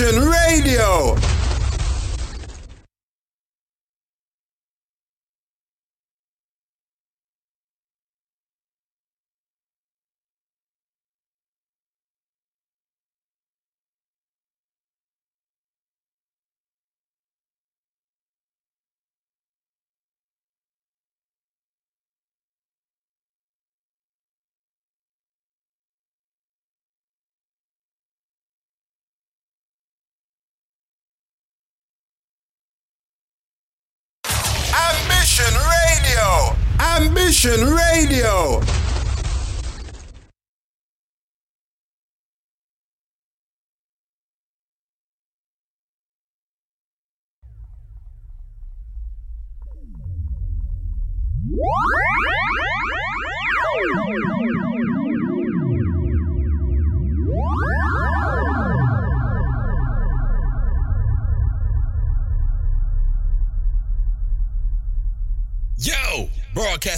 Ambition Radio. Ambition Radio.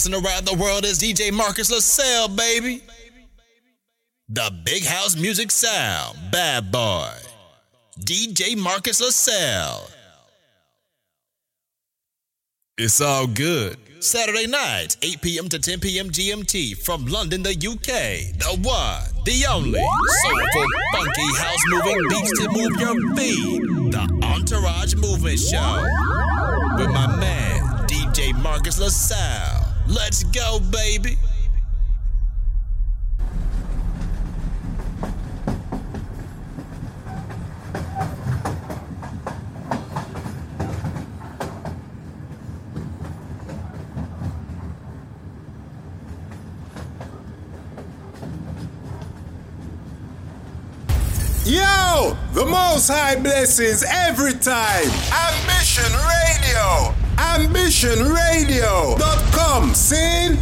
Broadcasting around the world is DJ Marcus LaSalle, baby. The Big House Music Sound, bad boy. DJ Marcus LaSalle. It's all good. Saturday nights, 8 p.m. to 10 p.m. GMT from London, the UK. The one, the only, soulful, funky, house moving beats to move your feet. The Entourage Movement Show with my man, DJ Marcus LaSalle. Let's go, baby. Yo, the most high blessings every time. Ambition Radio. AmbitionRadio.com. Sing.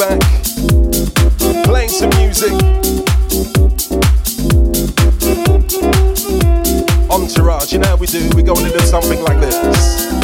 back, playing some music. Entourage, you know how we do, we go a do something like this.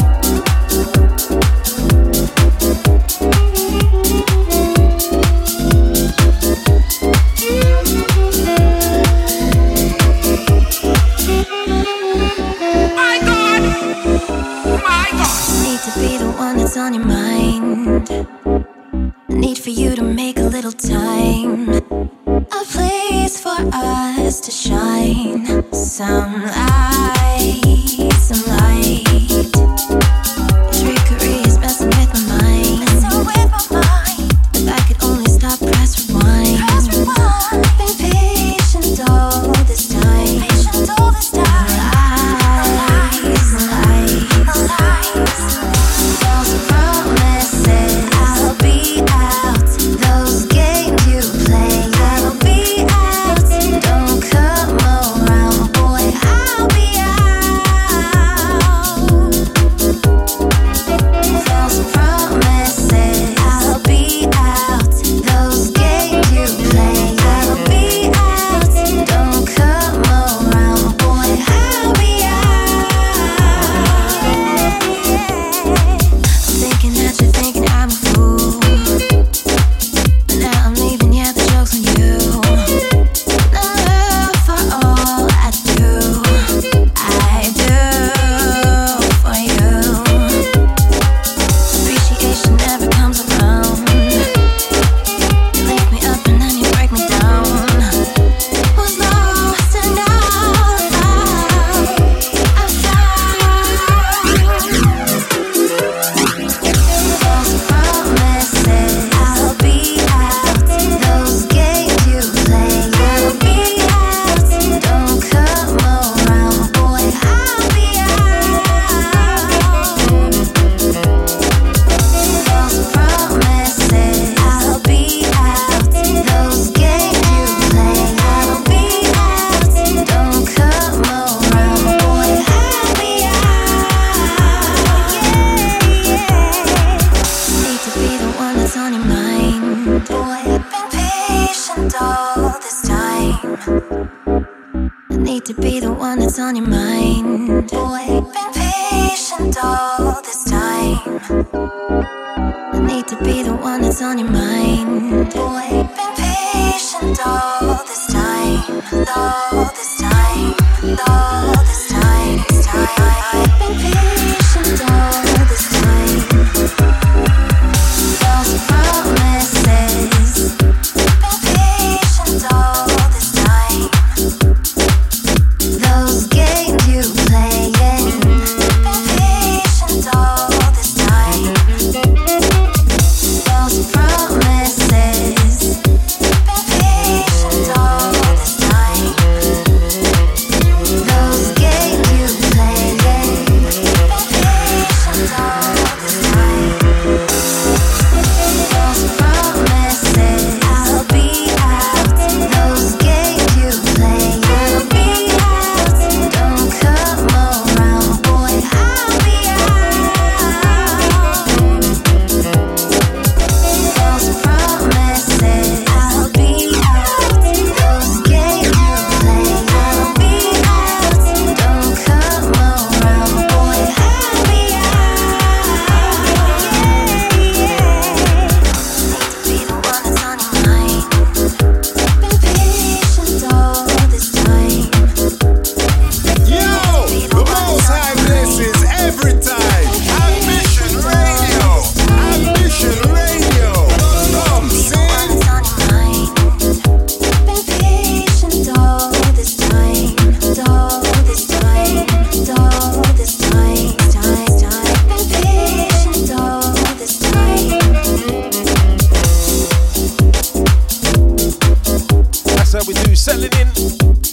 settling in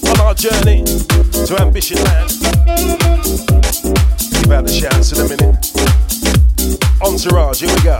on our journey to ambition land. Give out the shouts in a minute. Entourage, here we go.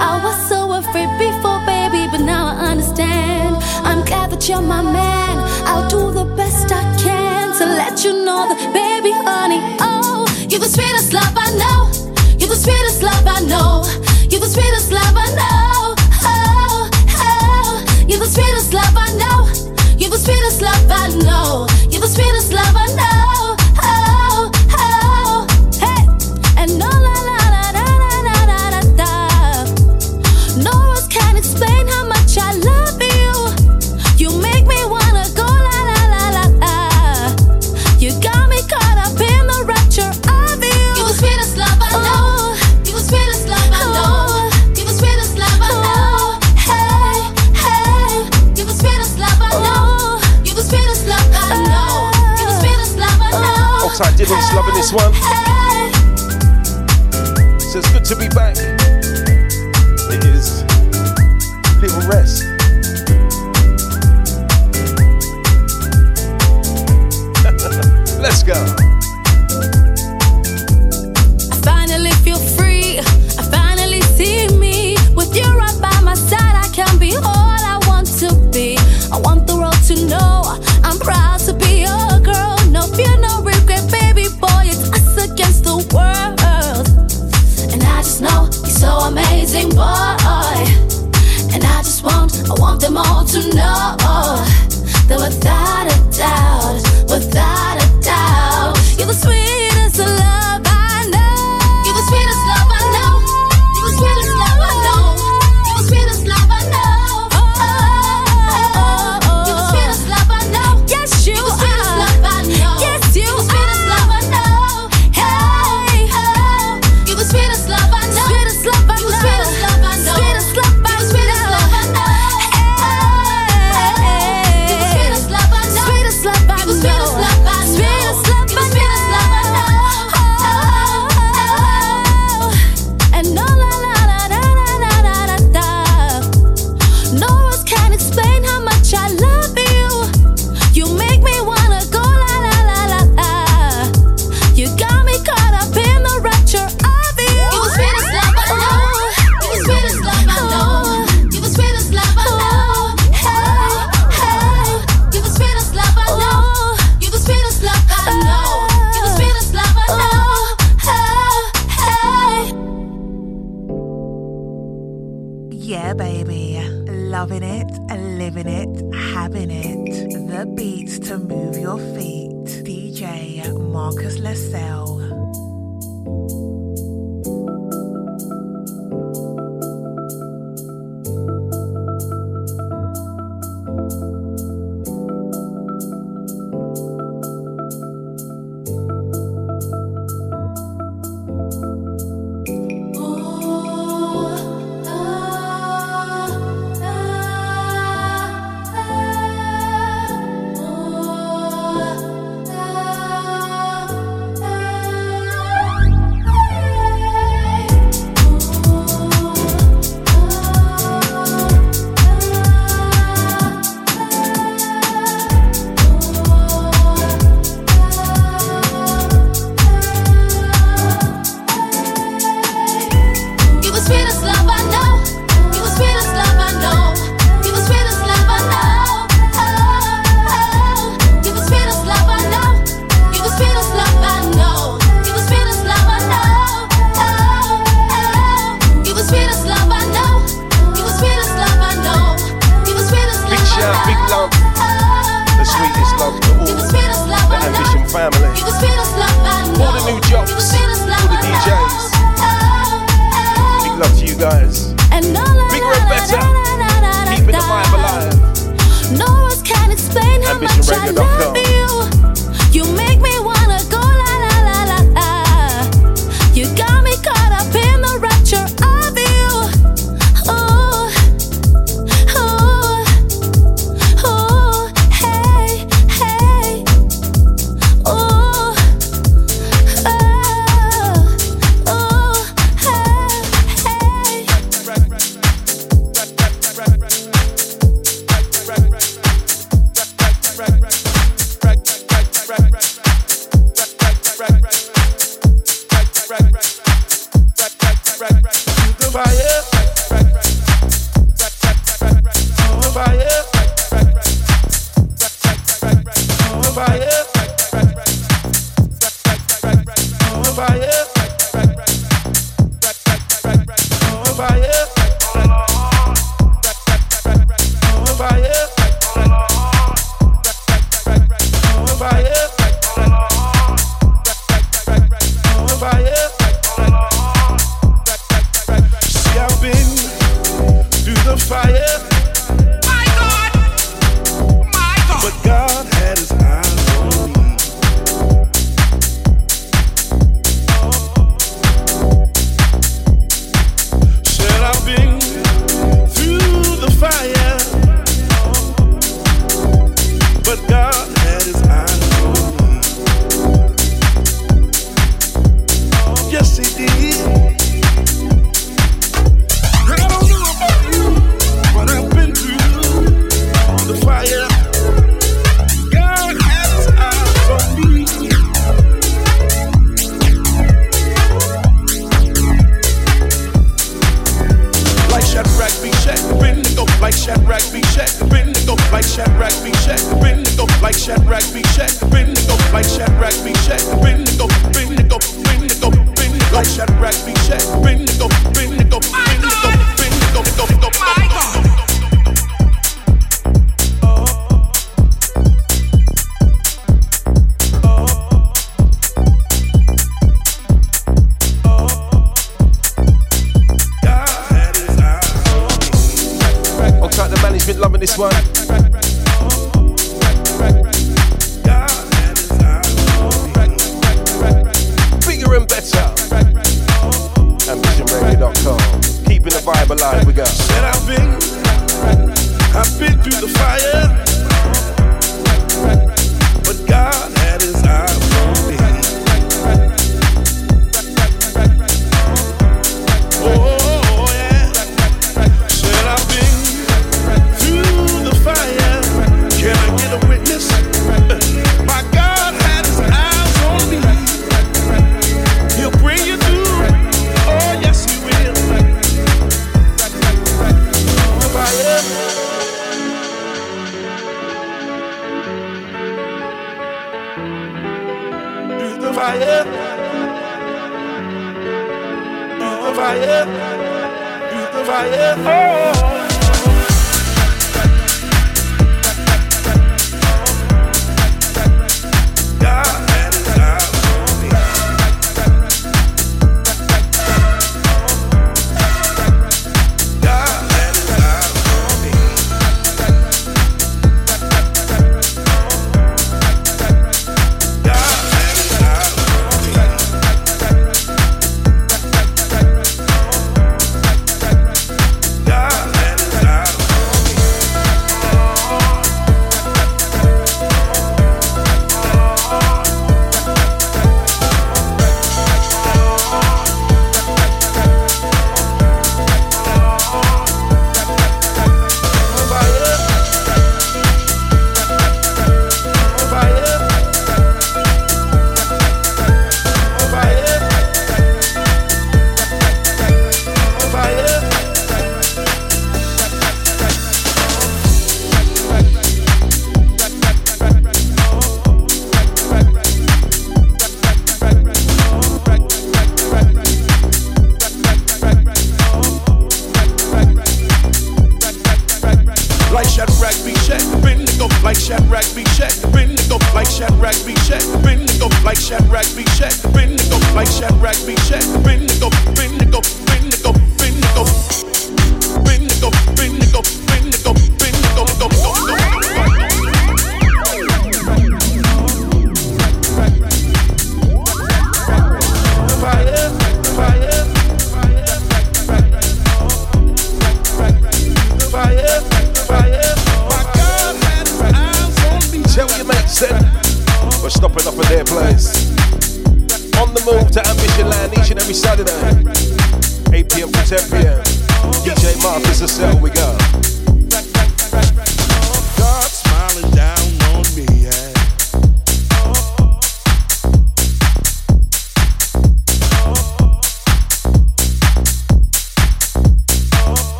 I was so afraid before, baby, but now I understand. I'm glad that you're my man. I'll do the best I can to let you know that, baby, One.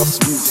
house music.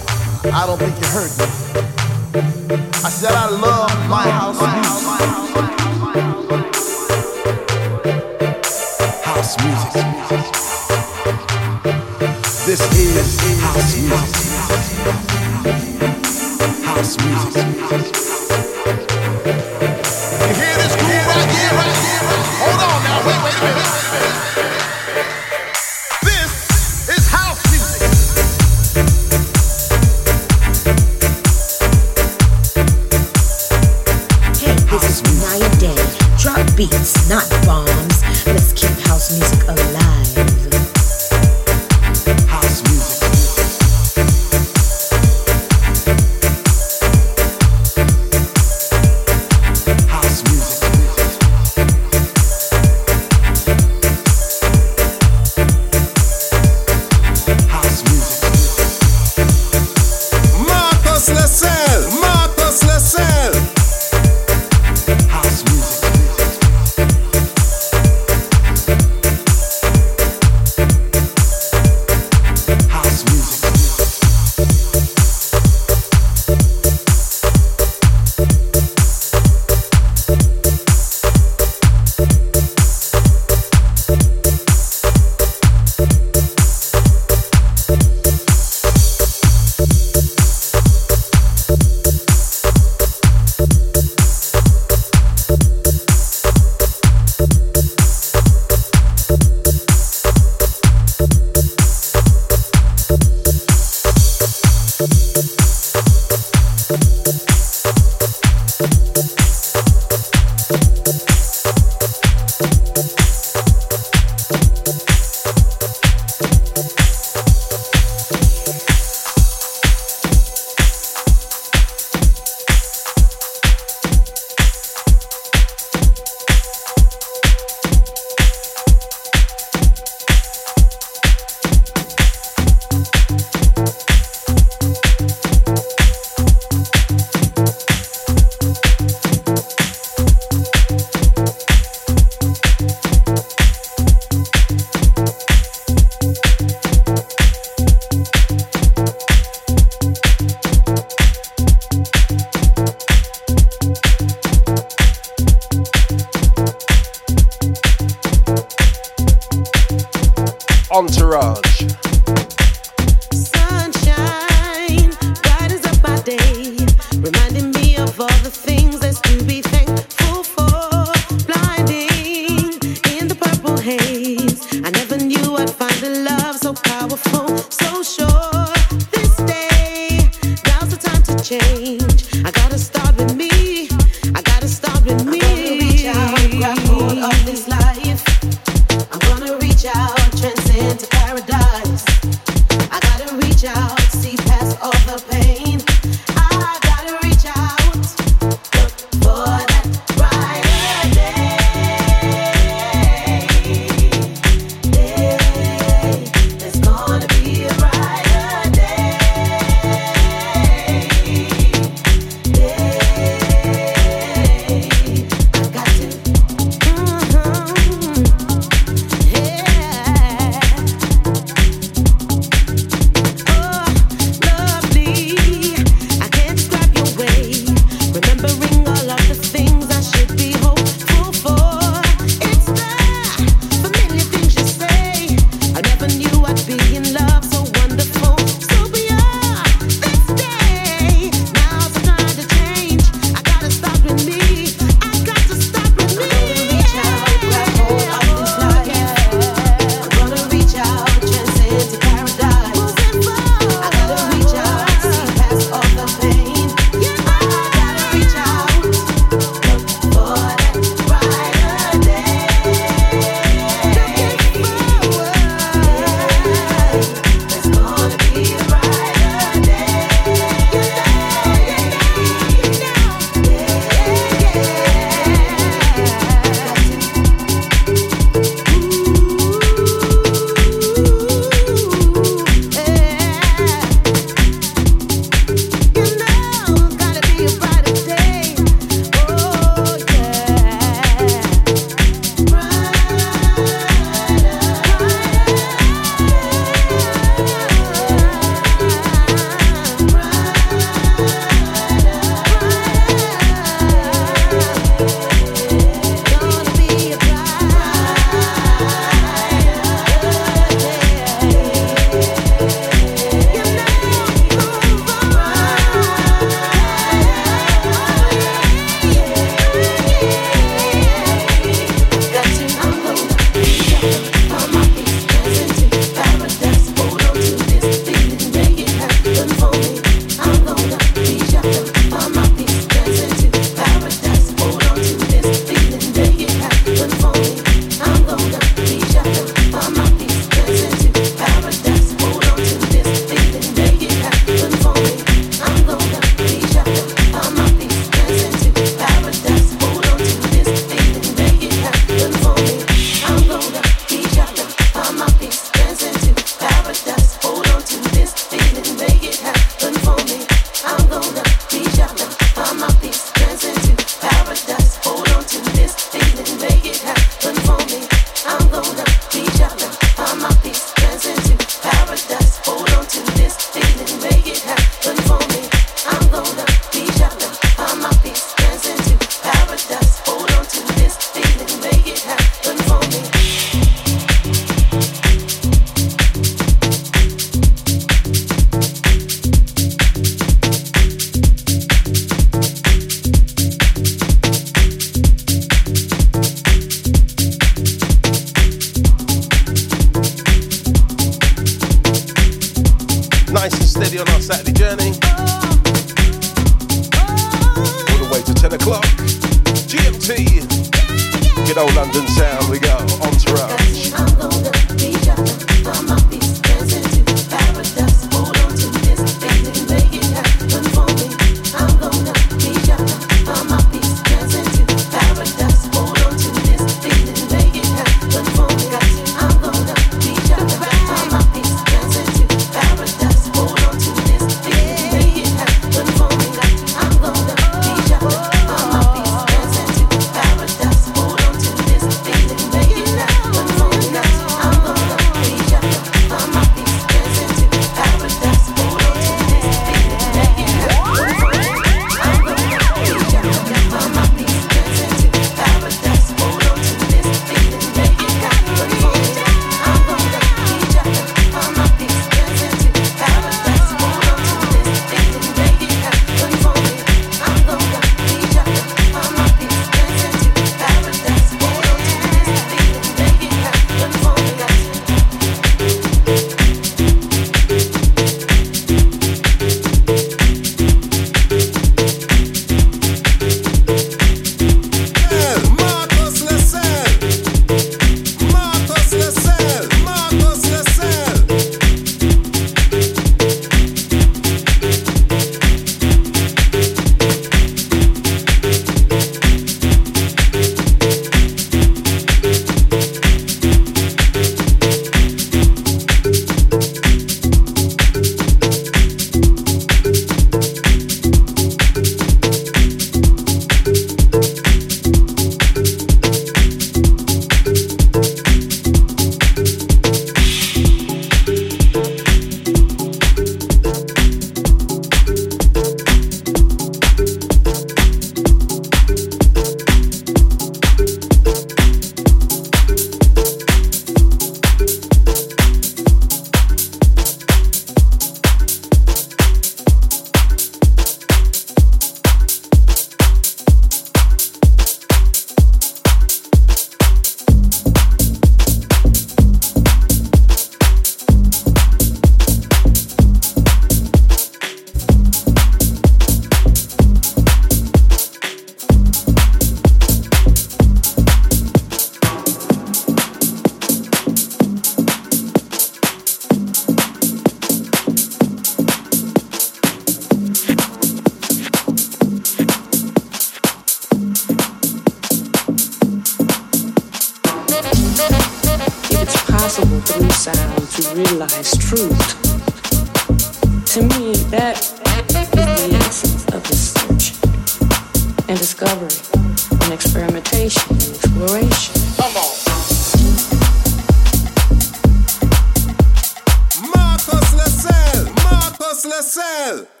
Marcus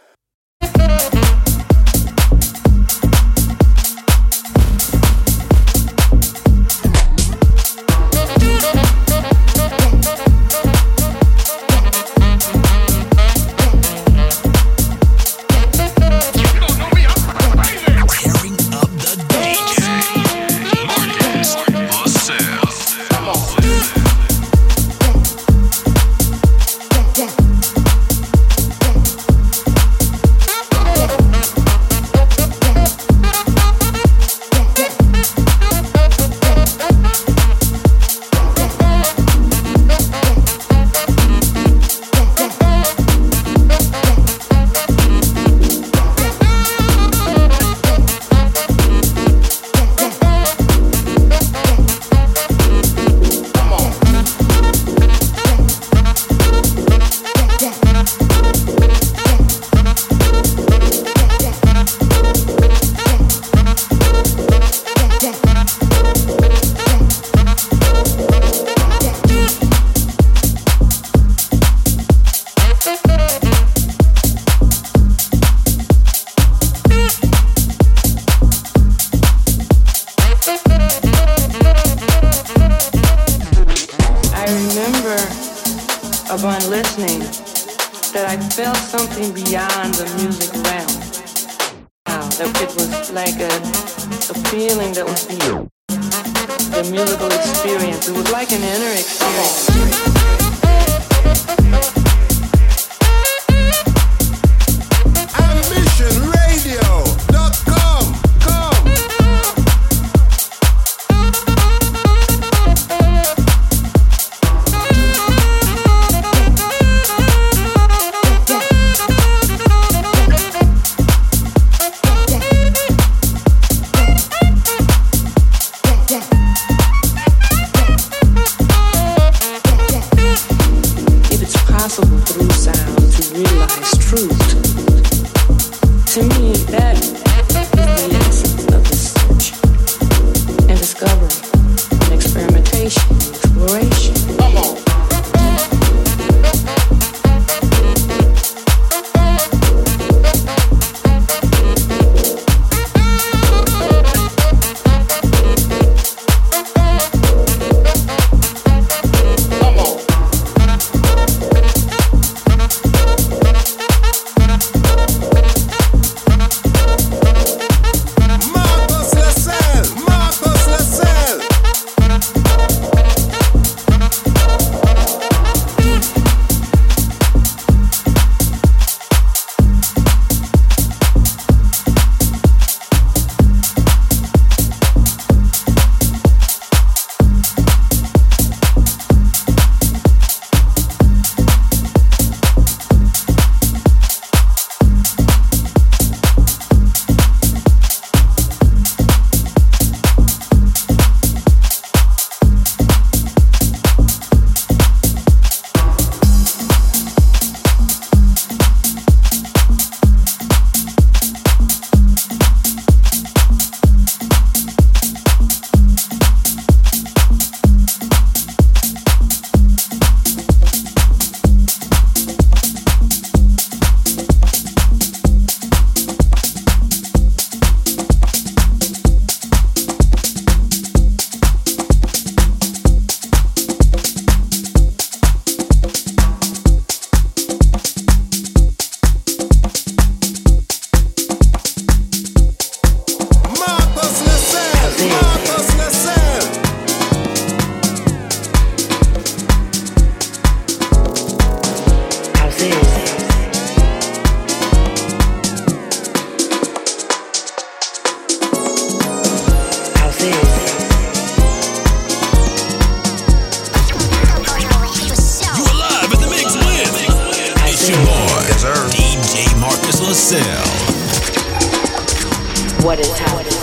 What is house?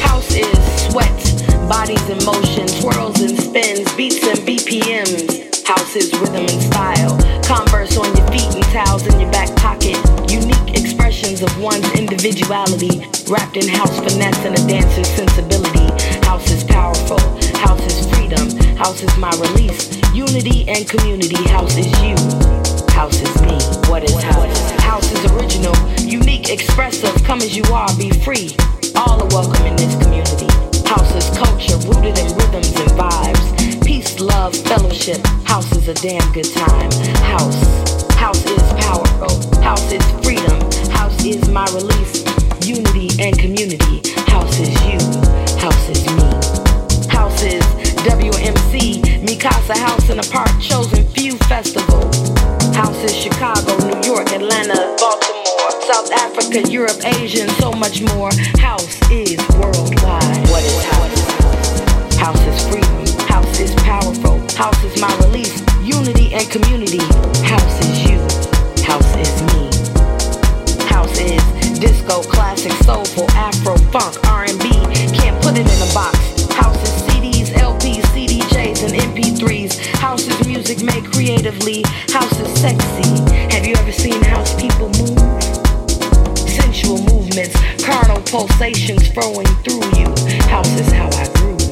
House is sweat, bodies in motion, twirls and spins, beats and BPMs. House is rhythm and style. Converse on your feet and towels in your back pocket. Unique expressions of one's individuality, wrapped in house finesse and a dancer's sensibility. House is powerful. House is freedom. House is my release. Unity and community. House is you. House is me. What is house? House is original, unique, expressive. Come as you are, be free. All are welcome in this community. House is culture, rooted in rhythms and vibes. Peace, love, fellowship. House is a damn good time. House. House is powerful. House is freedom. House is my release. Unity and community. House is you. House is me. House is WMC, Mikasa House in a Park, chosen few festival. House is Chicago, New York, Atlanta, Baltimore, South Africa, Europe, Asia, and so much more. House is worldwide. What is house? House is freedom. House is powerful. House is my release. Unity and community. House is you. House is me. House is disco, classic, soulful, Afro, funk, R&B. Can't put it in a box. House is CDs, LPs, CDJs, and MP3s. House is music made creatively. House is sexy. Have you ever seen house people move? Sensual movements, carnal pulsations flowing through you. House is how I groove.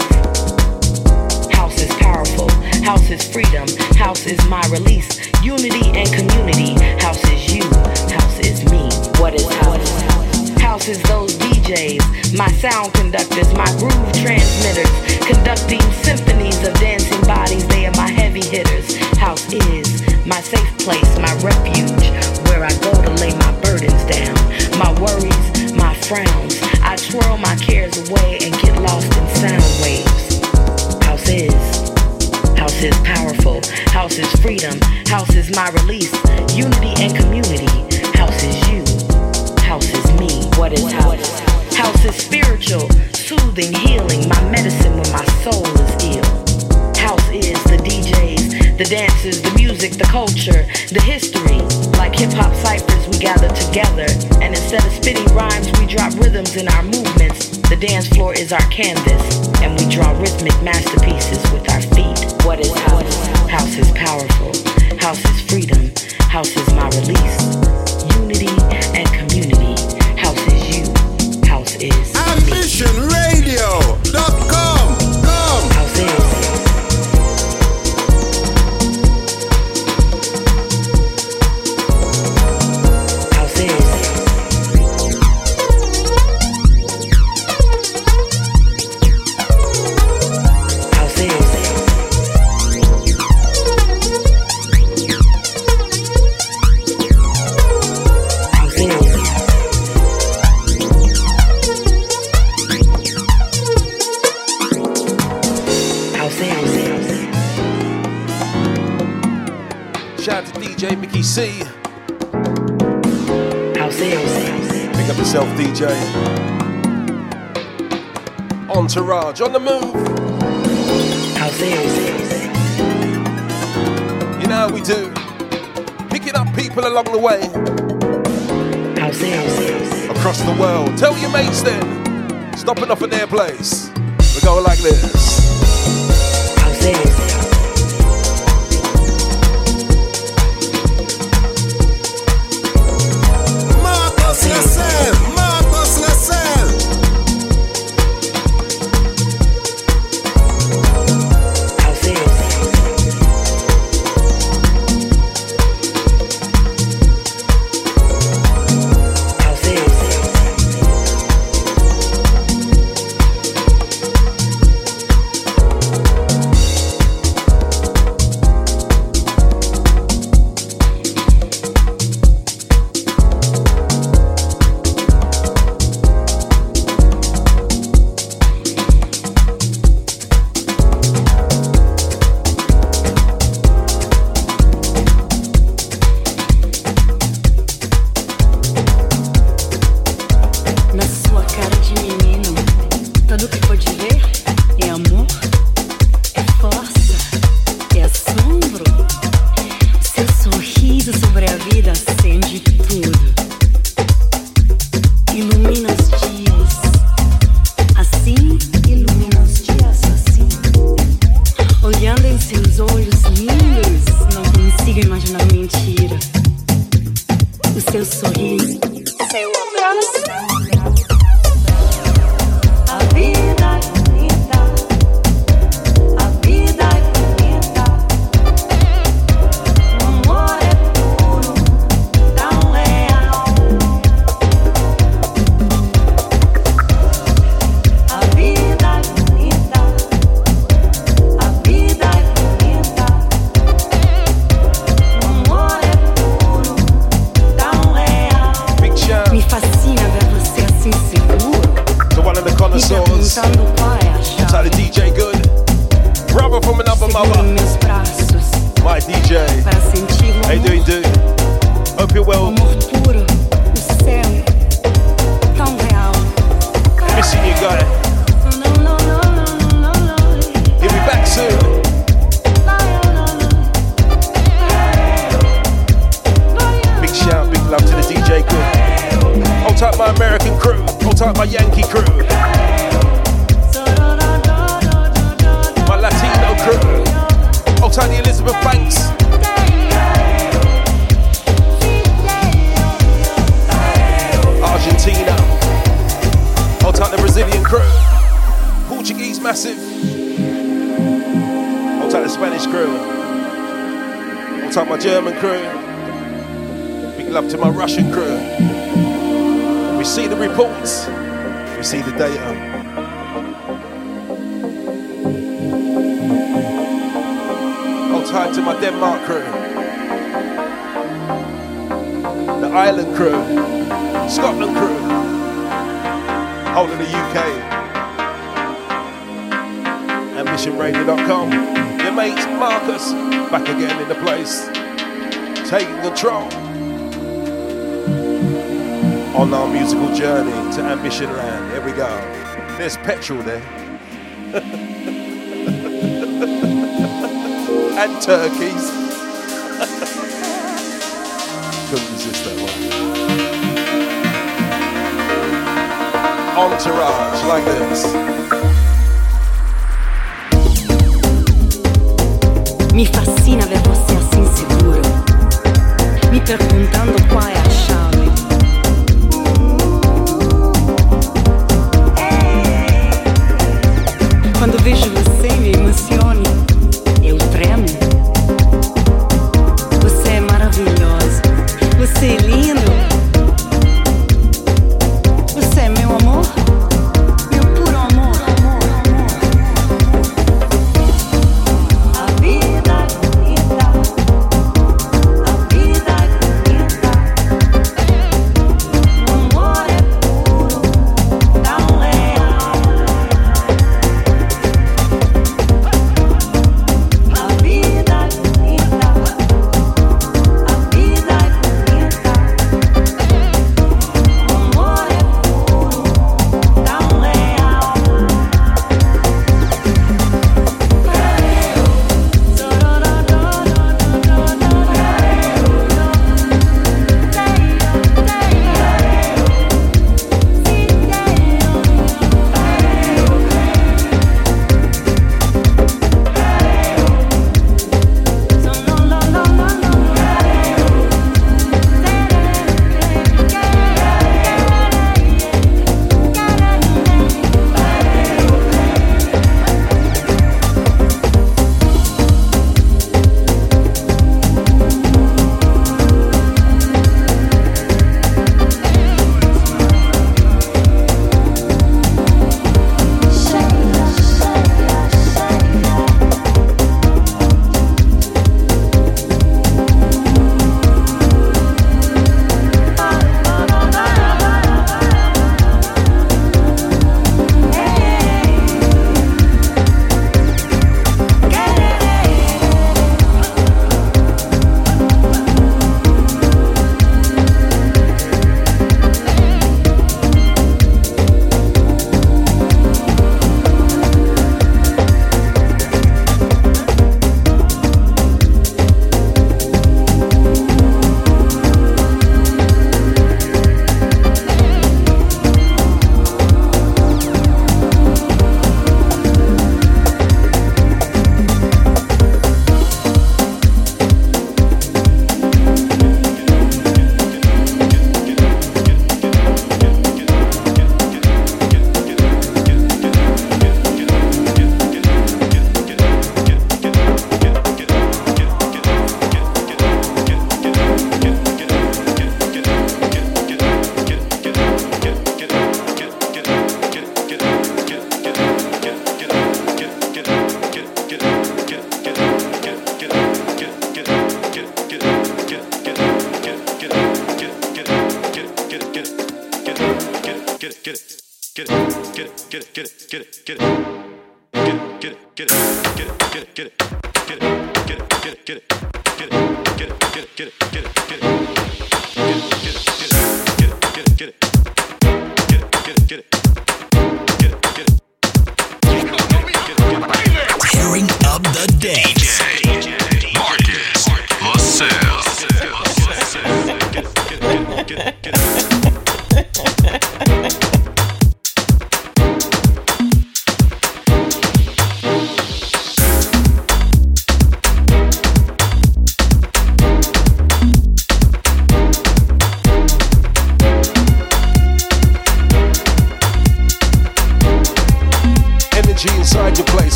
House is powerful. House is freedom. House is my release. Unity and community. House is you. House is me. What is house? House is those DJs, my sound conductors, my groove transmitters, conducting symphonies of dancing bodies. They are my heavy hitters. House is my safe place, my refuge, where I go to lay my burdens down, my worries, my frowns. I twirl my cares away and get lost in sound waves. House is. House is powerful. House is freedom. House is my release. Unity and community. House is you. House is me. What is house? House is spiritual, soothing, healing. My medicine when my soul is ill. House is the DJs, the dances, the music, the culture, the history. Like hip hop ciphers, we gather together. And instead of spitting rhymes, we drop rhythms in our movements. The dance floor is our canvas, and we draw rhythmic masterpieces with our feet. What is house? House is powerful. House is freedom. House is my release. Unity and community. House is you. House is AmbitionRadio.com. Ricky C. I'll. Pick up yourself, DJ. Entourage on the move. I'll. You know how we do. Picking up people along the way. I'll. Across the world. Tell your mates then. Stopping off at their place. We go like this.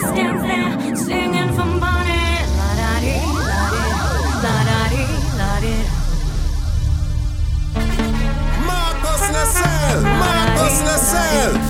stands there singing for money. La da dee, la dee, la da dee, la dee. Marcus Nassel, Marcus Nassel.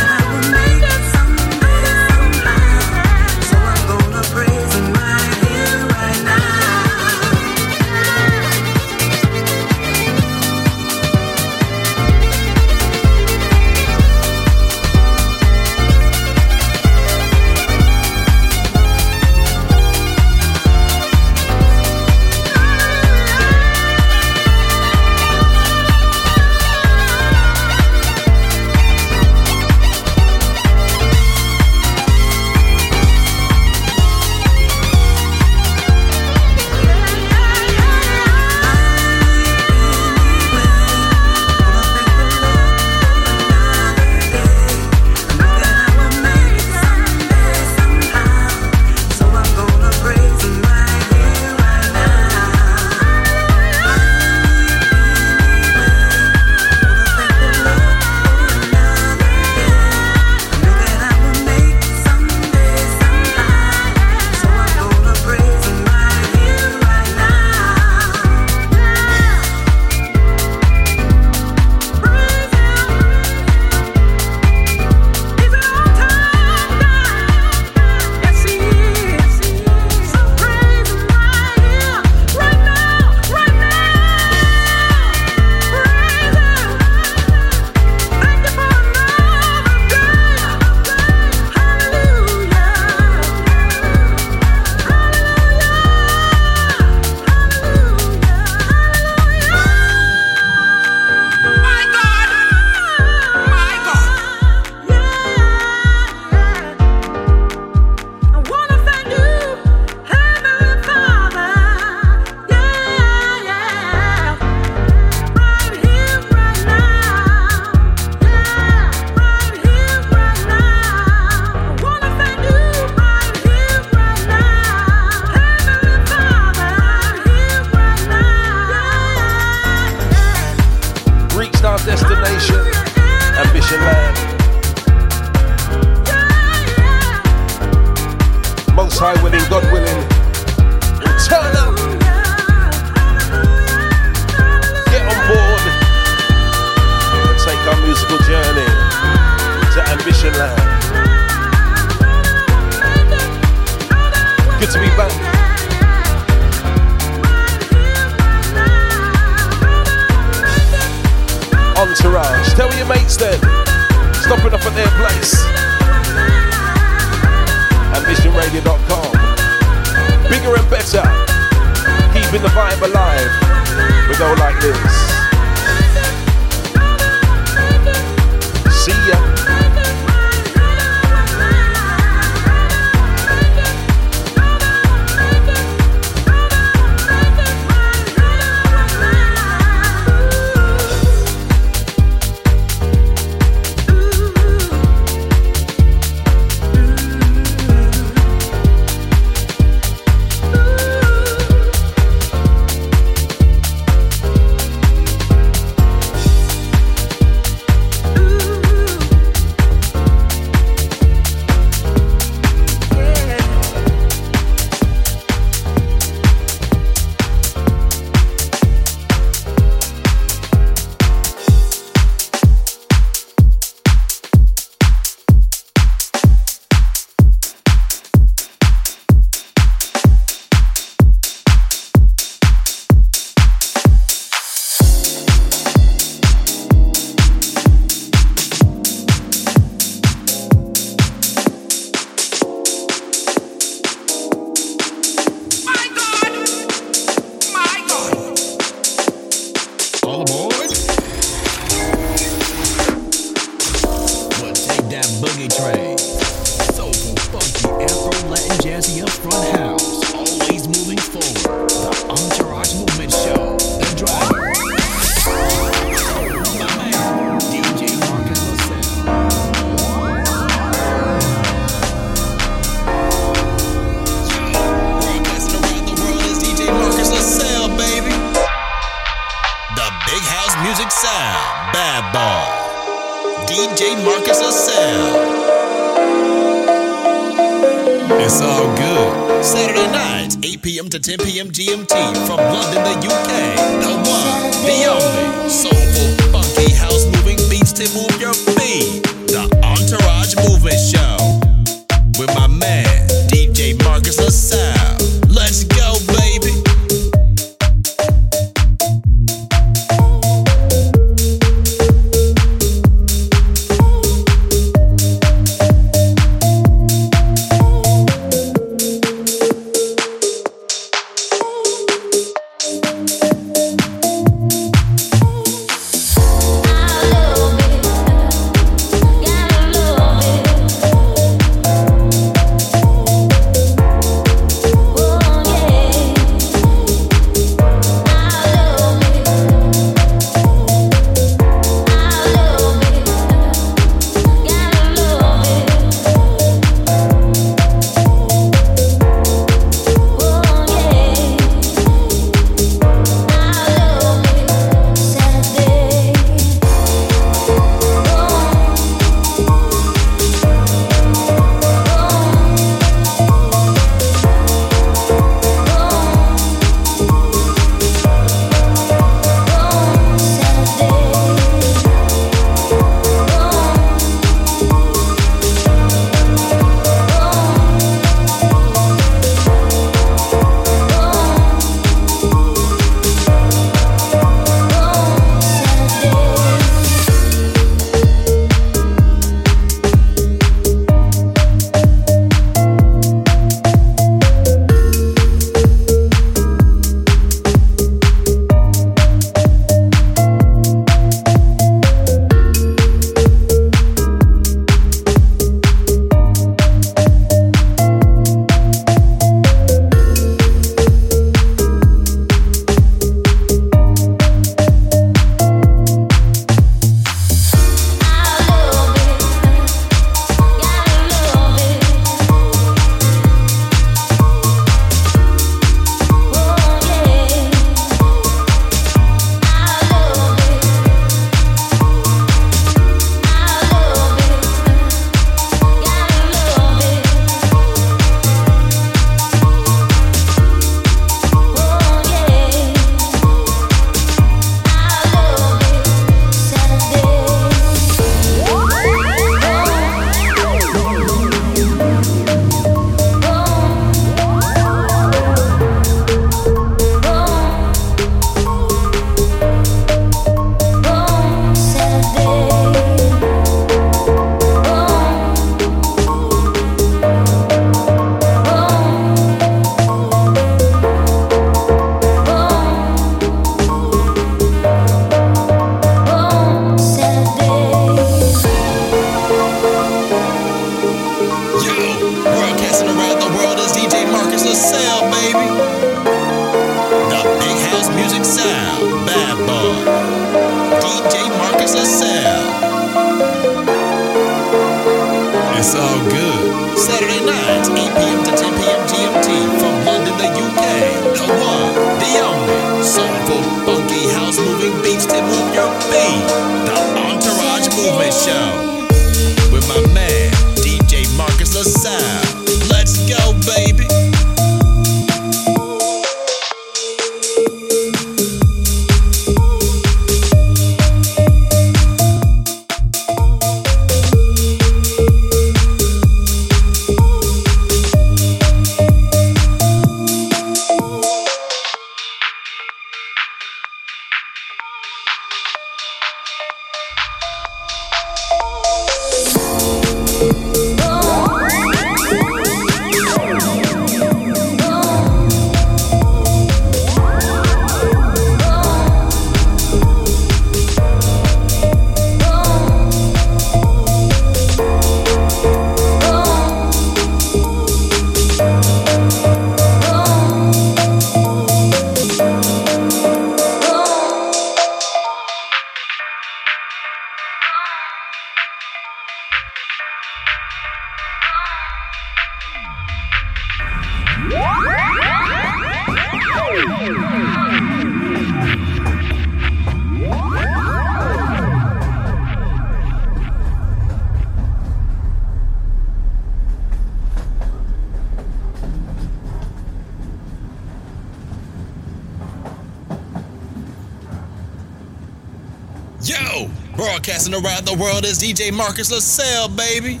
DJ Marcus LaSalle, baby.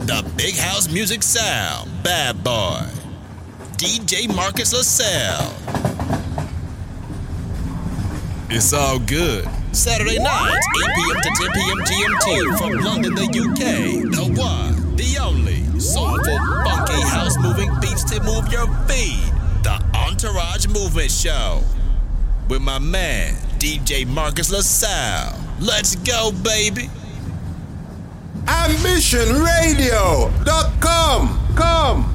The Big House Music Sound, bad boy. DJ Marcus LaSalle. It's all good. Saturday nights, 8 p.m. to 10 p.m. GMT from London, the UK. The one, the only, soulful, funky, house moving beats to move your feet. The Entourage Movement Show. With my man, DJ Marcus LaSalle. Let's go, baby. AmbitionRadio.com. Come.